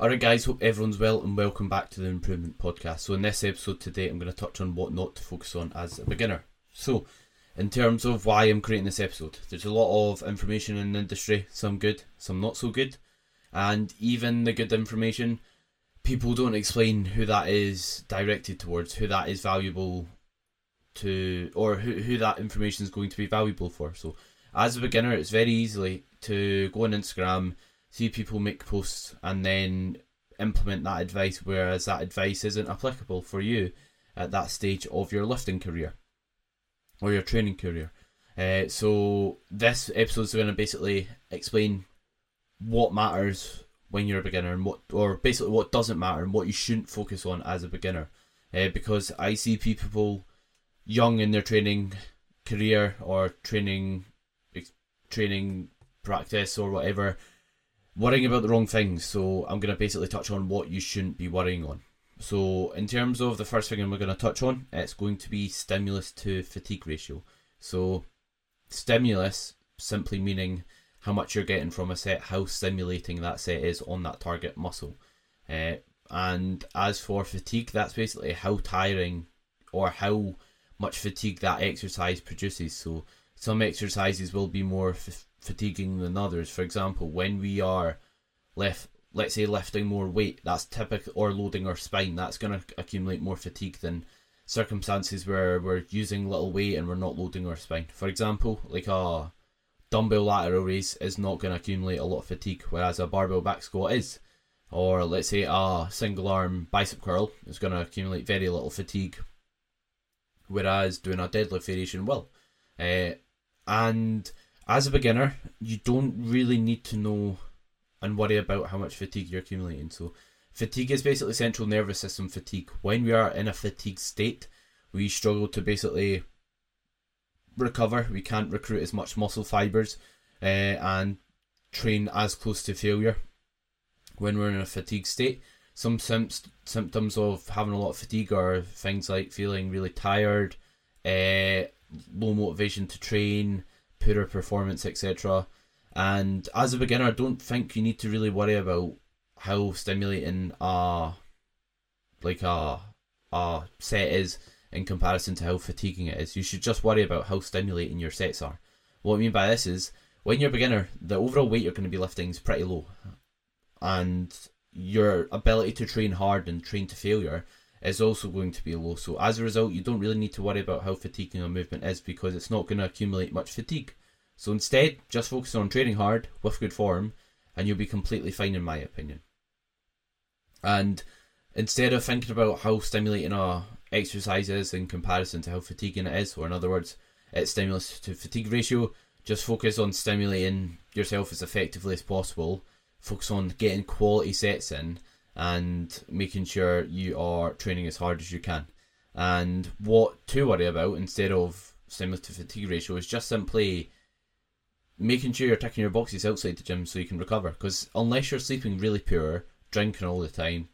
Alright, guys, hope everyone's well and welcome back to the Improvement Podcast. So, in this episode today, I'm going to touch on what not to focus on as a beginner. So, in terms of why I'm creating this episode, there's a lot of information in the industry, some good, some not so good, and even the good information, people don't explain who that is directed towards, who that is valuable to, or who, who that information is going to be valuable for. So, as a beginner, it's very easily to go on Instagram see people make posts and then implement that advice, whereas that advice isn't applicable for you at that stage of your lifting career or your training career. Uh, so this episode is going to basically explain what matters when you're a beginner and what, or basically what doesn't matter and what you shouldn't focus on as a beginner. Uh, because I see people young in their training career or training training practice or whatever worrying about the wrong things. So I'm going to basically touch on what you shouldn't be worrying on. So in terms of the first thing we're going to touch on, it's going to be stimulus to fatigue ratio. So stimulus simply meaning how much you're getting from a set, how stimulating that set is on that target muscle. Uh, and as for fatigue, that's basically how tiring or how much fatigue that exercise produces. So some exercises will be more f- fatiguing than others. For example, when we are left, let's say lifting more weight, that's typical, or loading our spine, that's going to accumulate more fatigue than circumstances where we're using little weight and we're not loading our spine. For example, like a dumbbell lateral raise is not going to accumulate a lot of fatigue, whereas a barbell back squat is. Or let's say a single arm bicep curl is going to accumulate very little fatigue, whereas doing a deadlift variation will. Uh, and as a beginner, you don't really need to know and worry about how much fatigue you're accumulating. So, fatigue is basically central nervous system fatigue. When we are in a fatigue state, we struggle to basically recover. We can't recruit as much muscle fibers uh, and train as close to failure when we're in a fatigue state. Some sim- symptoms of having a lot of fatigue are things like feeling really tired, uh, low motivation to train, poorer performance, etc. And as a beginner, I don't think you need to really worry about how stimulating a like a a set is in comparison to how fatiguing it is. You should just worry about how stimulating your sets are. What I mean by this is when you're a beginner, the overall weight you're going to be lifting is pretty low, and your ability to train hard and train to failure is also going to be low. So as a result, you don't really need to worry about how fatiguing a movement is because it's not going to accumulate much fatigue. So instead, just focus on training hard with good form, and you'll be completely fine, in my opinion. And instead of thinking about how stimulating a exercise is in comparison to how fatiguing it is, or in other words, its stimulus to fatigue ratio, just focus on stimulating yourself as effectively as possible. Focus on getting quality sets in and making sure you are training as hard as you can. And what to worry about instead of stimulus to fatigue ratio is just simply making sure you're ticking your boxes outside the gym so you can recover. Because unless you're sleeping really poor, drinking all the time,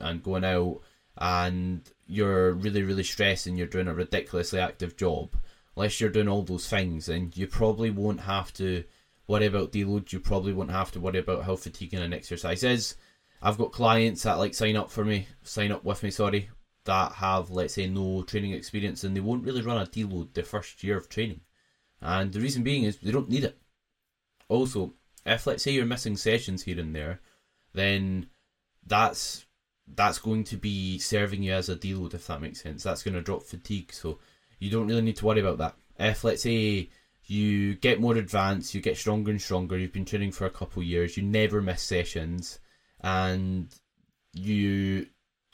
and going out, and you're really, really stressed and you're doing a ridiculously active job, unless you're doing all those things, then you probably won't have to worry about deload. You probably won't have to worry about how fatiguing an exercise is. I've got clients that like sign up for me, sign up with me, sorry, that have let's say no training experience and they won't really run a deload the first year of training. And the reason being is they don't need it. Also, if let's say you're missing sessions here and there, then that's that's going to be serving you as a deload if that makes sense. That's going to drop fatigue, so you don't really need to worry about that. If let's say you get more advanced, you get stronger and stronger, you've been training for a couple of years, you never miss sessions, and you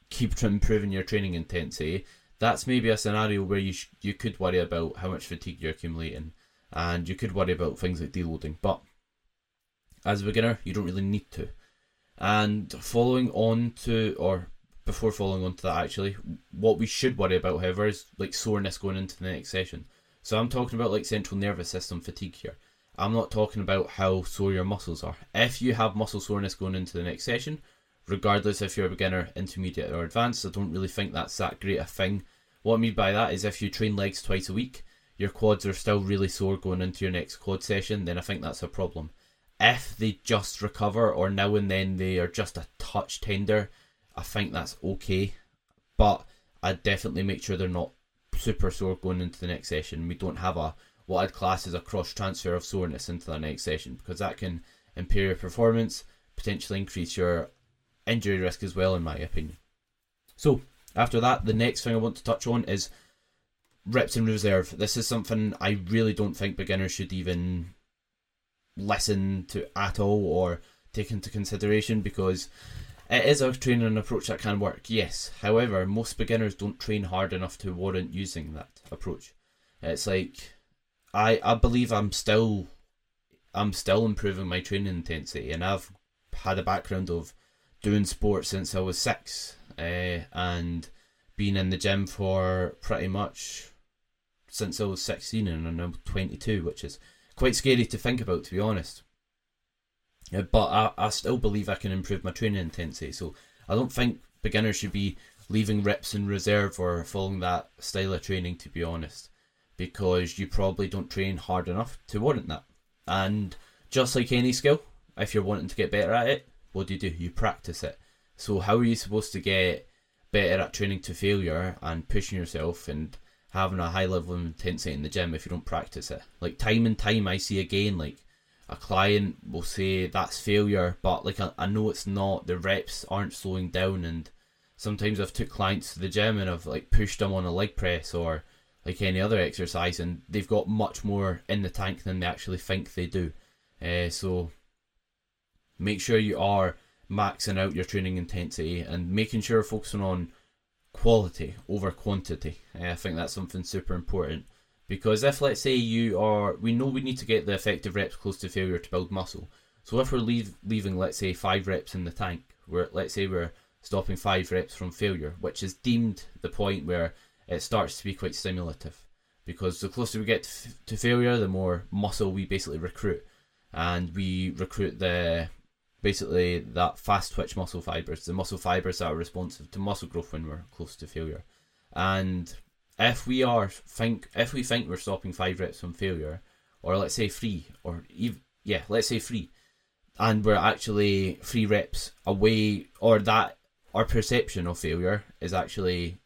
keep improving your training intensity, that's maybe a scenario where you sh- you could worry about how much fatigue you're accumulating, and you could worry about things like deloading. But as a beginner, you don't really need to. And following on to, or before following on to that, actually, what we should worry about, however, is like soreness going into the next session. So I'm talking about like central nervous system fatigue here. I'm not talking about how sore your muscles are. If you have muscle soreness going into the next session, regardless if you're a beginner, intermediate, or advanced, I don't really think that's that great a thing. What I mean by that is if you train legs twice a week, your quads are still really sore going into your next quad session, then I think that's a problem. If they just recover, or now and then they are just a touch tender, I think that's okay. But I'd definitely make sure they're not super sore going into the next session. We don't have a what I'd class as a cross transfer of soreness into the next session because that can impair your performance, potentially increase your injury risk as well, in my opinion. So, after that, the next thing I want to touch on is reps in reserve. This is something I really don't think beginners should even listen to at all or take into consideration because it is a training approach that can work, yes. However, most beginners don't train hard enough to warrant using that approach. It's like I I believe I'm still I'm still improving my training intensity and I've had a background of doing sports since I was six uh, and been in the gym for pretty much since I was 16 and I'm 22, which is quite scary to think about, to be honest. Uh, but I, I still believe I can improve my training intensity, so I don't think beginners should be leaving reps in reserve or following that style of training, to be honest, because you probably don't train hard enough to warrant that. And just like any skill, if you're wanting to get better at it, what do you do? You practice it. So how are you supposed to get better at training to failure and pushing yourself and having a high level of intensity in the gym if you don't practice it? Like time and time I see again like a client will say that's failure, but like I, I know it's not. The reps aren't slowing down and sometimes I've took clients to the gym and I've like pushed them on a leg press or like any other exercise and they've got much more in the tank than they actually think they do. Uh, so make sure you are maxing out your training intensity and making sure you're focusing on quality over quantity. Uh, I think that's something super important because if let's say you are, we know we need to get the effective reps close to failure to build muscle. So if we're leave, leaving, let's say, five reps in the tank, we're let's say we're stopping five reps from failure, which is deemed the point where it starts to be quite stimulative. Because the closer we get to, to failure, the more muscle we basically recruit, and we recruit the basically that fast twitch muscle fibers, the muscle fibers that are responsive to muscle growth when we're close to failure. And if we are think if we think we're stopping five reps from failure, or let's say three, or even yeah, let's say three, and we're actually three reps away, or that our perception of failure is actually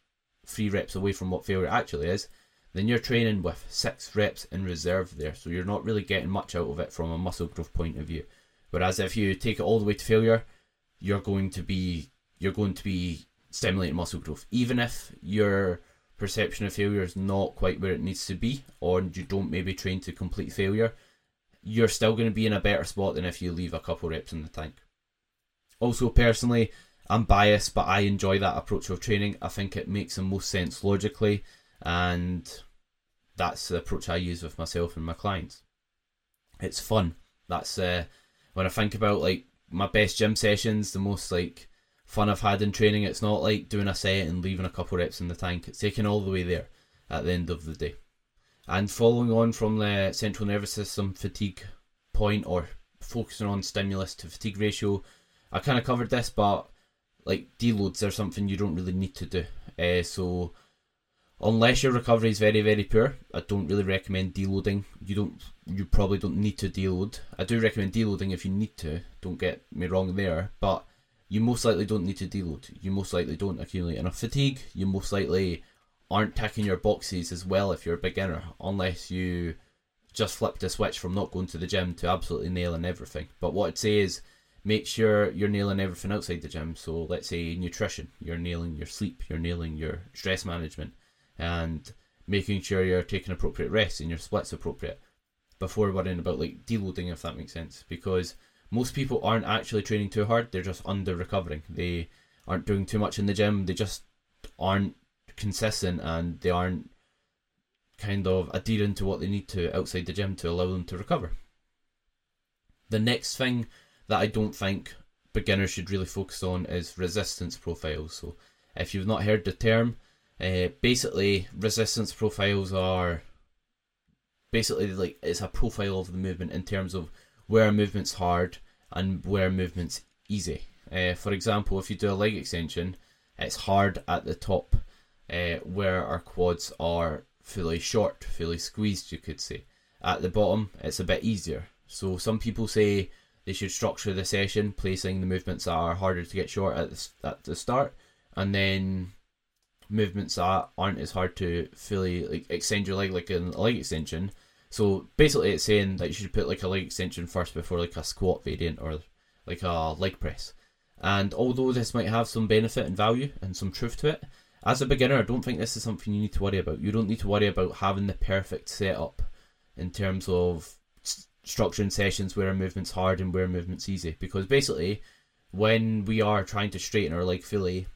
three reps away from what failure actually is, then you're training with six reps in reserve there, so you're not really getting much out of it from a muscle growth point of view. Whereas if you take it all the way to failure, you're going to be you're going to be stimulating muscle growth, even if your perception of failure is not quite where it needs to be, or you don't maybe train to complete failure. You're still going to be in a better spot than if you leave a couple reps in the tank. Also, personally, I'm biased, but I enjoy that approach of training. I think it makes the most sense logically, and that's the approach I use with myself and my clients. It's fun. That's uh, when I think about like my best gym sessions, the most like fun I've had in training. It's not like doing a set and leaving a couple reps in the tank. It's taking all the way there at the end of the day. And following on from the central nervous system fatigue point or focusing on stimulus to fatigue ratio, I kind of covered this, but like deloads are something you don't really need to do. Uh, so unless your recovery is very very poor, I don't really recommend deloading. You don't you probably don't need to deload. I do recommend deloading if you need to. Don't get me wrong there, but you most likely don't need to deload. You most likely don't accumulate enough fatigue. You most likely aren't ticking your boxes as well if you're a beginner, unless you just flipped a switch from not going to the gym to absolutely nailing everything. But what I'd say is make sure you're nailing everything outside the gym. So let's say nutrition, you're nailing your sleep, you're nailing your stress management, and making sure you're taking appropriate rest and your splits appropriate before worrying about like deloading if that makes sense. Because most people aren't actually training too hard. They're just under recovering. They aren't doing too much in the gym. They just aren't consistent and they aren't kind of adhering to what they need to outside the gym to allow them to recover. The next thing that i don't think beginners should really focus on is resistance profiles so if you've not heard the term uh, basically resistance profiles are basically like it's a profile of the movement in terms of where a movement's hard and where a movement's easy. Uh, for example, if you do a leg extension, it's hard at the top, uh, where our quads are fully short, fully squeezed, you could say. At the bottom, it's a bit easier. So some people say they should structure the session, placing the movements that are harder to get short at the, at the start, and then movements that aren't as hard to fully like extend your leg, like a leg extension. So basically, it's saying that you should put like a leg extension first before like a squat variant or like a leg press. And although this might have some benefit and value and some truth to it, as a beginner, I don't think this is something you need to worry about. You don't need to worry about having the perfect setup in terms of structuring sessions where a movement's hard and where movement's easy. Because basically, when we are trying to straighten our leg fully,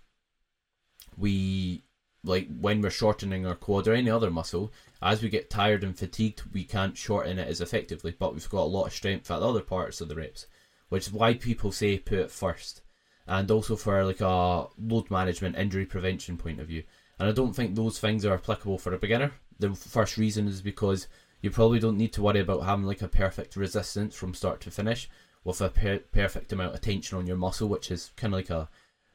we like when we're shortening our quad or any other muscle, as we get tired and fatigued, we can't shorten it as effectively, but we've got a lot of strength at the other parts of the reps, which is why people say put it first, and also for like a load management, injury prevention point of view. And I don't think those things are applicable for a beginner. The first reason is because you probably don't need to worry about having like a perfect resistance from start to finish with a per- perfect amount of tension on your muscle, which is kind of like a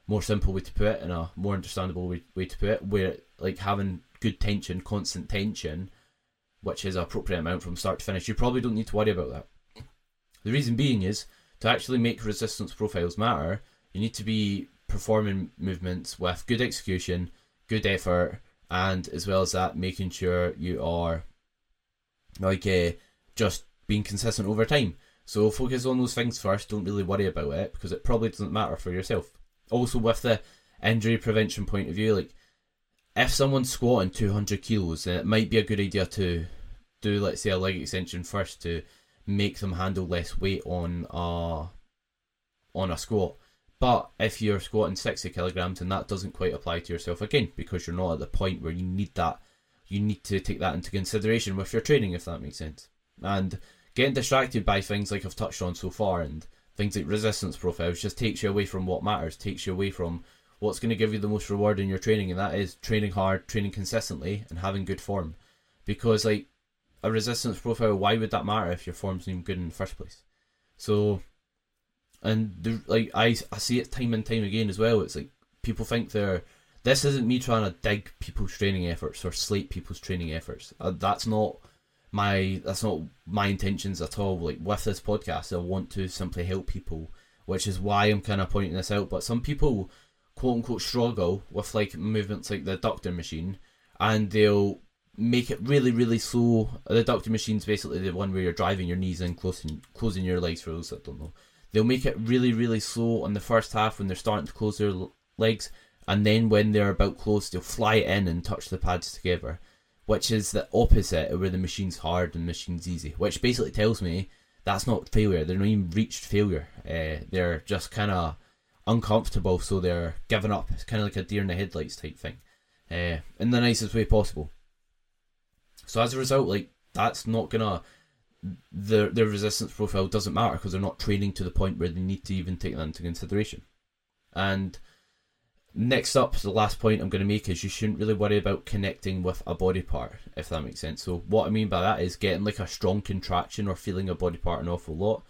more simple way to put it and a more understandable way, way to put it, where like having good tension, constant tension, which is appropriate amount from start to finish, you probably don't need to worry about that. The reason being is to actually make resistance profiles matter, you need to be performing movements with good execution, good effort, and as well as that, making sure you are like uh, just being consistent over time. So focus on those things first. Don't really worry about it because it probably doesn't matter for yourself. Also, with the injury prevention point of view, like if someone's squatting 200 kilos, then it might be a good idea to do, let's say, a leg extension first to make them handle less weight on a on a squat. But if you're squatting 60 kilograms, and that doesn't quite apply to yourself again because you're not at the point where you need that you need to take that into consideration with your training, if that makes sense. And getting distracted by things like I've touched on so far and things like resistance profiles just takes you away from what matters, takes you away from what's going to give you the most reward in your training, and that is training hard, training consistently, and having good form. Because, like, a resistance profile, why would that matter if your form's not good in the first place? So, and the, like I, I see it time and time again as well. It's like people think they're this isn't me trying to dig people's training efforts or slate people's training efforts. Uh, that's not my that's not my intentions at all. Like with this podcast, I want to simply help people, which is why I'm kind of pointing this out. But some people, quote unquote, struggle with like movements like the adductor machine, and they'll make it really, really slow. The adductor machine's basically the one where you're driving your knees in, closing closing your legs. For those that don't know, they'll make it really, really slow on the first half when they're starting to close their legs and then when they're about close, they'll fly in and touch the pads together, which is the opposite of where the machine's hard and the machine's easy, which basically tells me that's not failure. They're not even reached failure. Uh, they're just kind of uncomfortable, so they're giving up. It's kind of like a deer in the headlights type thing, uh, in the nicest way possible. So as a result, like that's not gonna their their resistance profile doesn't matter because they're not training to the point where they need to even take that into consideration, and Next up, the last point I'm going to make is you shouldn't really worry about connecting with a body part, if that makes sense. So, what I mean by that is getting like a strong contraction or feeling a body part an awful lot,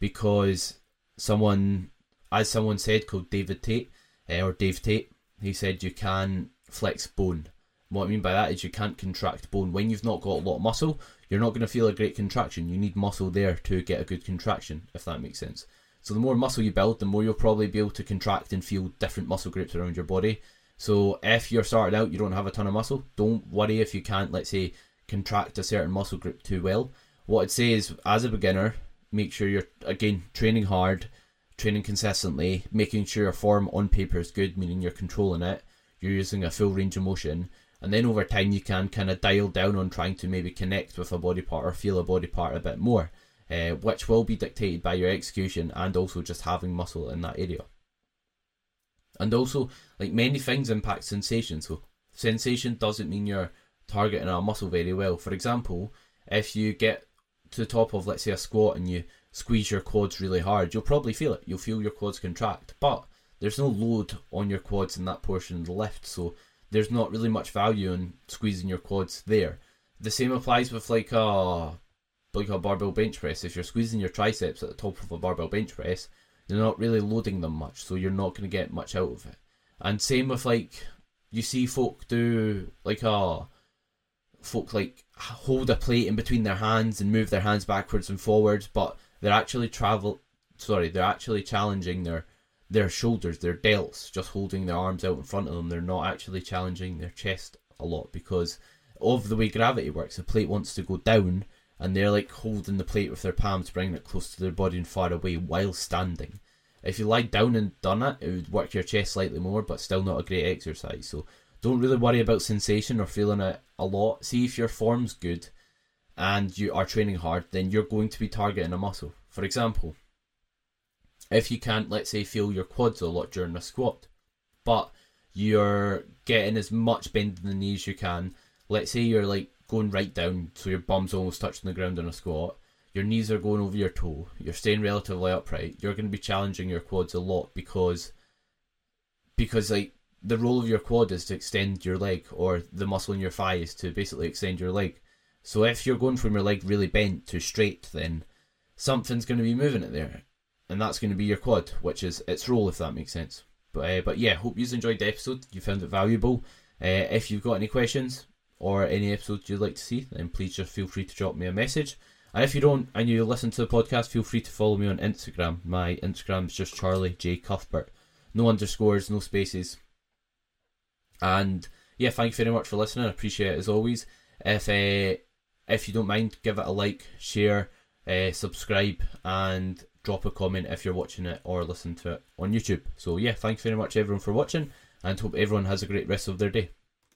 because someone, as someone said, called David Tate uh, or Dave Tate, he said you can flex bone. What I mean by that is you can't contract bone when you've not got a lot of muscle. You're not going to feel a great contraction. You need muscle there to get a good contraction, if that makes sense. So the more muscle you build, the more you'll probably be able to contract and feel different muscle groups around your body. So if you're starting out, you don't have a ton of muscle, don't worry if you can't, let's say, contract a certain muscle group too well. What I'd say is, as a beginner, make sure you're, again, training hard, training consistently, making sure your form on paper is good, meaning you're controlling it, you're using a full range of motion, and then over time you can kind of dial down on trying to maybe connect with a body part or feel a body part a bit more uh, which will be dictated by your execution and also just having muscle in that area. And also, like many things impact sensation. So, sensation doesn't mean you're targeting a muscle very well. For example, if you get to the top of, let's say, a squat and you squeeze your quads really hard, you'll probably feel it. You'll feel your quads contract, but there's no load on your quads in that portion of the lift, so there's not really much value in squeezing your quads there. The same applies with like a like a barbell bench press, if you're squeezing your triceps at the top of a barbell bench press, you're not really loading them much, so you're not going to get much out of it. And same with like, you see folk do like a folk like hold a plate in between their hands and move their hands backwards and forwards, but they're actually travel sorry, they're actually challenging their their shoulders, their delts, just holding their arms out in front of them. They're not actually challenging their chest a lot because of the way gravity works. The plate wants to go down, and they're like holding the plate with their palms, bringing it close to their body and far away while standing. If you lie down and done it, it would work your chest slightly more, but still not a great exercise. So don't really worry about sensation or feeling it a lot. See if your form's good and you are training hard, then you're going to be targeting a muscle. For example, if you can't, let's say, feel your quads a lot during a squat, but you're getting as much bend in the knees you can. Let's say you're like going right down, so your bum's almost touching the ground in a squat. Your knees are going over your toe. You're staying relatively upright. You're going to be challenging your quads a lot because, because like the role of your quad is to extend your leg, or the muscle in your thigh is to basically extend your leg. So if you're going from your leg really bent to straight, then something's going to be moving it there, and that's going to be your quad, which is its role, if that makes sense. But uh, but yeah, hope you enjoyed the episode. You found it valuable. Uh, if you've got any questions or any episodes you'd like to see, then please just feel free to drop me a message. And if you don't and you listen to the podcast, feel free to follow me on Instagram. My Instagram is just Charlie J Cuthbert. No underscores, no spaces. And yeah, thank you very much for listening. I appreciate it as always. If uh, if you don't mind, give it a like, share, uh, subscribe, and drop a comment if you're watching it or listening to it on YouTube. So yeah, thanks very much everyone for watching, and hope everyone has a great rest of their day.